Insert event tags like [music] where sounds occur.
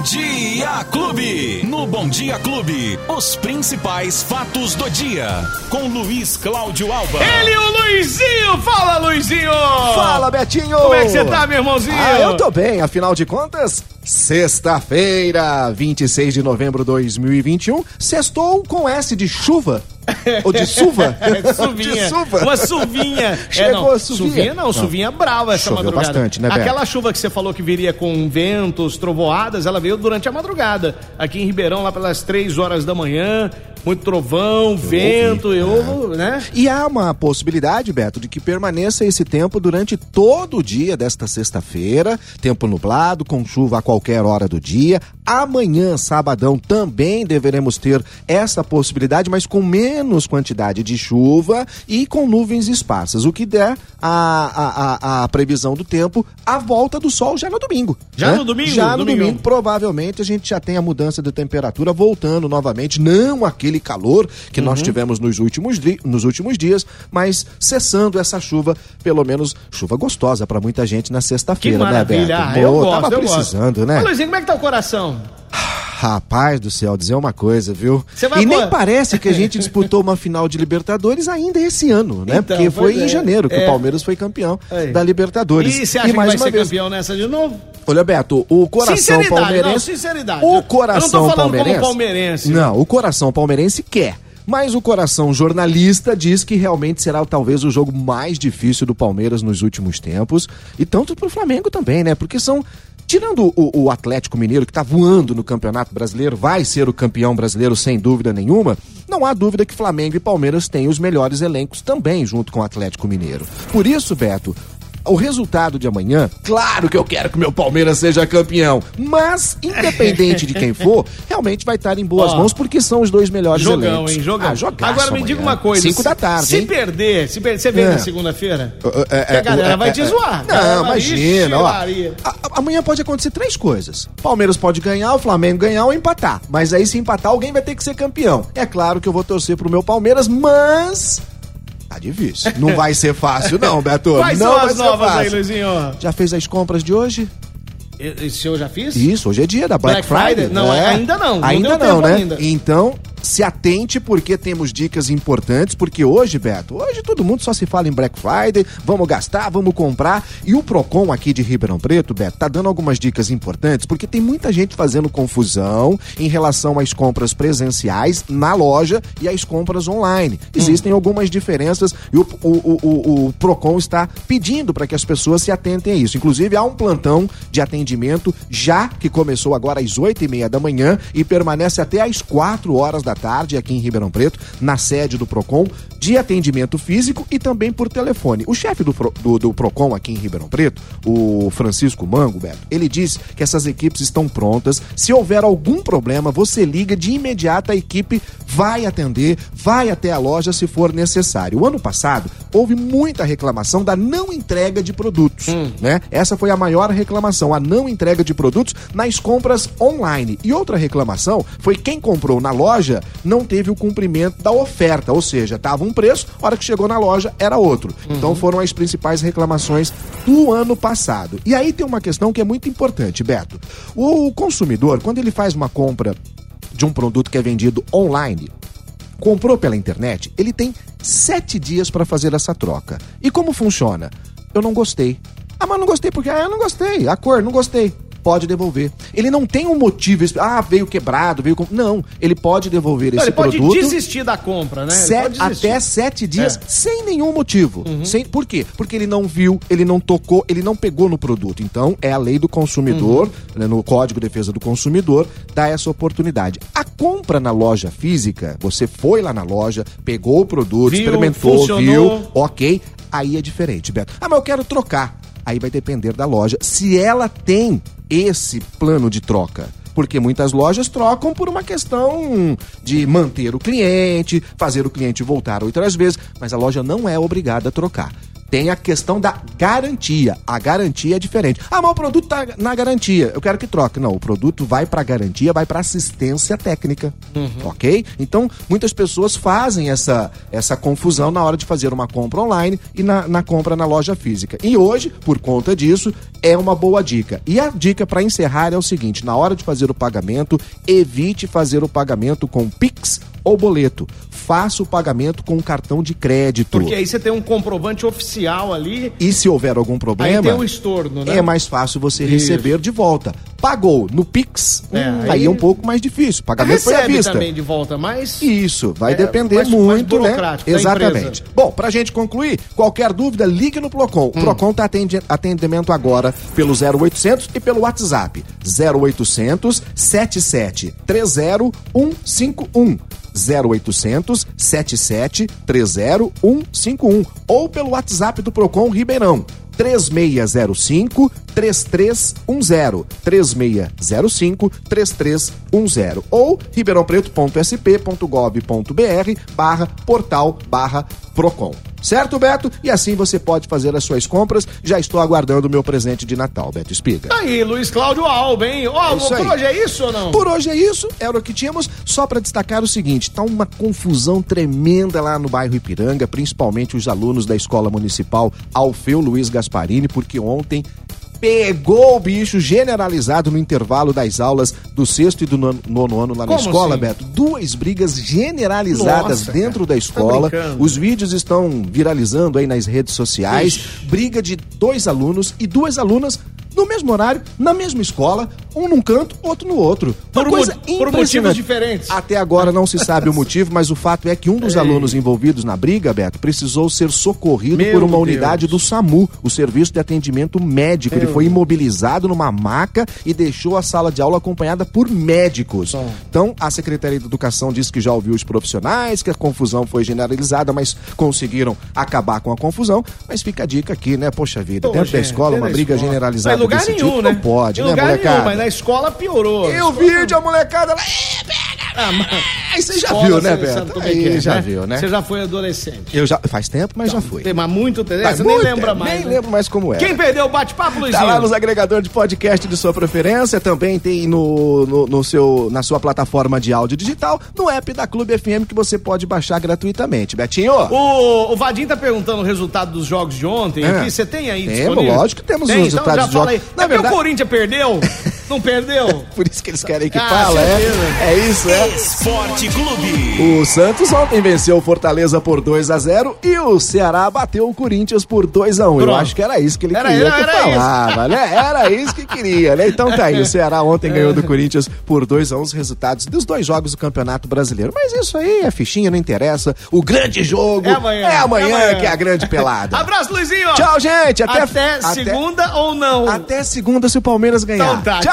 Bom Dia Clube. No Bom Dia Clube, os principais fatos do dia. Com Luiz Cláudio Alba. Ele, o Luizinho! Fala, Luizinho! Fala, Betinho! Como é que você tá, meu irmãozinho? Ah, eu tô bem, afinal de contas, sexta-feira, 26 de novembro de 2021, sextou com S de chuva. [laughs] Ou de suva? [laughs] É. De suva. Uma suvinha. Chegou é, não, a suvinha. suvinha não, Não. suvinha brava essa Choveu madrugada. bastante, né, Beto? Aquela chuva que você falou que viria com ventos, trovoadas, ela veio durante a madrugada. Aqui em Ribeirão, lá pelas três horas da manhã, muito trovão, vento, eu, né? E há uma possibilidade, Beto, de que permaneça esse tempo durante todo o dia desta sexta-feira. Tempo nublado, com chuva a qualquer hora do dia. Amanhã, sabadão, também deveremos ter essa possibilidade, mas com menos quantidade de chuva e com nuvens esparsas. O que der a, a, a, a previsão do tempo, a volta do sol já no domingo. Já né? no domingo? Já no Domingão. domingo, provavelmente a gente já tem a mudança de temperatura voltando novamente, não aquele calor que Uhum. nós tivemos nos últimos, nos últimos dias, mas cessando essa chuva, pelo menos chuva gostosa pra muita gente na Que sexta-feira, né, maravilha. Beto? Ah, eu gosto, tava eu precisando, gosto. né? Ô, Luizinho, como é que tá o coração? Rapaz do céu, dizer uma coisa, viu? Vai E nem parece que a gente [laughs] disputou uma final de Libertadores ainda esse ano, né? Então, Porque foi pois em é. janeiro que É. o Palmeiras foi campeão Aí. da Libertadores. E você acha que mais vai uma ser vez, campeão nessa de novo? Olha, Beto, o coração Sinceridade, palmeirense. não, sinceridade. O Eu coração não tô palmeirense. palmeirense. Não, o coração palmeirense quer. Mas o coração jornalista diz que realmente será talvez o jogo mais difícil do Palmeiras nos últimos tempos. E tanto pro Flamengo também, né? Porque são. Tirando o, o Atlético Mineiro, que tá voando no Campeonato Brasileiro, vai ser o campeão brasileiro sem dúvida nenhuma, não há dúvida que Flamengo e Palmeiras têm os melhores elencos também, junto com o Atlético Mineiro. Por isso, Beto, o resultado de amanhã, claro que eu quero que meu Palmeiras seja campeão, mas independente de quem for, [laughs] realmente vai estar em boas Ó, mãos porque são os dois melhores Jogão, elencos. hein? Jogão. Ah, jogaço Agora me diga uma coisa. Cinco da tarde, Se hein? perder, se perder, você vem É. na segunda-feira? É, é, a galera é, vai é, te é. zoar. Não, Galera vai- imagina. Ixi, Ó, Maria. A- a- amanhã pode acontecer três coisas. Palmeiras pode ganhar, o Flamengo ganhar ou empatar. Mas aí, se empatar, alguém vai ter que ser campeão. É claro que eu vou torcer pro meu Palmeiras, mas. Tá difícil. Não vai ser fácil, não, Beto. Quais não são as novas aí. Luizinho? Já fez as compras de hoje? Esse eu já fiz? Isso, hoje é dia da Black, Black Friday? Friday. Não, É. ainda não, não Ainda não, tempo né? ainda. Então, se atente porque temos dicas importantes, porque hoje, Beto, hoje todo mundo só se fala em Black Friday, vamos gastar, vamos comprar. E o Procon aqui de Ribeirão Preto, Beto, tá dando algumas dicas importantes, porque tem muita gente fazendo confusão em relação às compras presenciais na loja e às compras online. Existem algumas diferenças e o, o, o, o- o Procon está pedindo para que as pessoas se atentem a isso. Inclusive, há um plantão de atendimento já que começou agora às oito e meia da manhã e permanece até às quatro horas da tarde aqui em Ribeirão Preto, na sede do Procon, de atendimento físico e também por telefone. O chefe do, do, do Procon aqui em Ribeirão Preto, o Francisco Mango, Beto, ele disse que essas equipes estão prontas. Se houver algum problema, você liga de imediato, a equipe vai atender, vai até a loja se for necessário. O ano passado, houve muita reclamação da não entrega de produtos, né? Essa foi a maior reclamação, a não entrega de produtos nas compras online. E outra reclamação foi quem comprou na loja não teve o cumprimento da oferta, ou seja, estava um preço, a hora que chegou na loja era outro. Então foram as principais reclamações do ano passado. E aí tem uma questão que é muito importante, Beto. O consumidor, quando ele faz uma compra de um produto que é vendido online, comprou pela internet, ele tem sete dias para fazer essa troca. E como funciona? Eu não gostei. Ah, mas não gostei porque ah, eu não gostei. A cor, não gostei. Pode devolver. Ele não tem um motivo. Ah, veio quebrado, veio com. Não, ele pode devolver Não, esse ele pode produto. desistir da compra, né? Até sete dias É. Uhum. sem nenhum motivo. Sem, por quê? Porque ele não viu, ele não tocou, ele não pegou no produto. Então, é a lei do consumidor, Uhum. né, no Código de Defesa do Consumidor, dá essa oportunidade. A compra na loja física, você foi lá na loja, pegou o produto, Viu, experimentou, funcionou. viu, ok, aí é diferente, Beto. Ah, mas eu quero trocar. Aí vai depender da loja. Se ela tem esse plano de troca. Porque muitas lojas trocam por uma questão de manter o cliente, fazer o cliente voltar outras vezes, mas a loja não é obrigada a trocar. Tem a questão da garantia. A garantia é diferente. Ah, mas o produto tá na garantia. Eu quero que troque. Não, o produto vai para garantia, vai para assistência técnica. Ok? Então, muitas pessoas fazem essa, essa confusão na hora de fazer uma compra online e na, na compra na loja física. E hoje, por conta disso, é uma boa dica. E a dica para encerrar é o seguinte: na hora de fazer o pagamento, evite fazer o pagamento com Pix ou boleto. Faça o pagamento com cartão de crédito. Porque aí você tem um comprovante oficial ali. E se houver algum problema, aí tem um estorno, né? é mais fácil você receber de volta. Pagou no Pix, É, hum, aí- aí é um pouco mais difícil. Pagamento foi à vista. também de volta, mas. Isso, vai É, depender mais- mais muito, né? burocrático da Exatamente. Bom, pra gente concluir, qualquer dúvida, ligue no Procon. O Procon tá atende atendimento agora pelo 0800 e pelo WhatsApp. 0800 7730 151. 0800 7730 151 ou pelo WhatsApp do Procon Ribeirão 3605 3310 3605 3310 ou ribeirãopreto.sp.gov.br barra portal barra Procon. Certo, Beto? E assim você pode fazer as suas compras. Já estou aguardando o meu presente de Natal, Beto Espiga. Tá aí, Luiz Cláudio Alba, hein? Ó, É por aí. hoje é isso ou não? Por hoje é isso, era o que tínhamos. Só para destacar o seguinte: tá uma confusão tremenda lá no bairro Ipiranga, principalmente os alunos da Escola Municipal Alfeu Luiz Gasparini, porque ontem pegou o bicho generalizado no intervalo das aulas do sexto e do nono, nono ano lá na Como escola, assim? Beto. Duas brigas generalizadas Nossa, dentro cara. da escola. Tá. Os vídeos estão viralizando aí nas redes sociais. Briga de dois alunos e duas alunas no mesmo horário, na mesma escola, um num canto, outro no outro. Uma Por coisa mo- por motivos diferentes. Até agora não se sabe o motivo, mas o fato é que um dos alunos envolvidos na briga, Beto, precisou ser socorrido Meu por uma Deus. unidade do SAMU, o Serviço de Atendimento Médico. Ele foi imobilizado numa maca e deixou a sala de aula acompanhada por médicos. Bom. Então, a Secretaria de Educação disse que já ouviu os profissionais, que a confusão foi generalizada, mas conseguiram acabar com a confusão. Mas fica a dica aqui, né? Poxa vida, Pô, dentro da gente, escola, dentro uma da briga escola. generalizada Mas lugar desse nenhum, tipo né? não pode, Em né, molecada? nenhum, na escola piorou. E o vídeo, a molecada lá. Ah, mas... Aí você já Escola, viu, né, Beto? é Aí é, já né? viu, né? Você já foi adolescente. Eu já. Faz tempo, mas já fui. Tem mas muito tempo. Faz Você nem muito lembra tempo, mais. Nem né? lembro mais como é. Quem perdeu o bate-papo, Luizinho? Tá lá nos agregadores de podcast de sua preferência, também tem no, no, no seu, na sua plataforma de áudio digital, no app da Clube FM que você pode baixar gratuitamente. Betinho? O, o Vadim tá perguntando o resultado dos jogos de ontem. É. aqui. Você tem aí Temos, disponível? lógico que temos tem, os resultados então já dos fala jogos. aí. Na é verdade- o Corinthians perdeu? [laughs] Não perdeu? [laughs] Por isso que eles querem que Ah, fala, é? É isso, é? Esporte Clube. O Santos ontem venceu o Fortaleza por 2 a 0 e o Ceará bateu o Corinthians por 2 a 1 Eu Pronto. acho que era isso que ele Era- queria era- que eu era isso. falava, né? Era isso que queria, né? Então tá aí, o Ceará ontem ganhou do Corinthians por 2 a 1 os resultados dos dois jogos do Campeonato Brasileiro. Mas isso aí é fichinha, não interessa. O grande jogo É amanhã. é amanhã, É amanhã. que é a grande pelada. Abraço, Luizinho! Tchau, gente! Até, Até, segunda ou não? Até segunda se o Palmeiras ganhar. Então tá,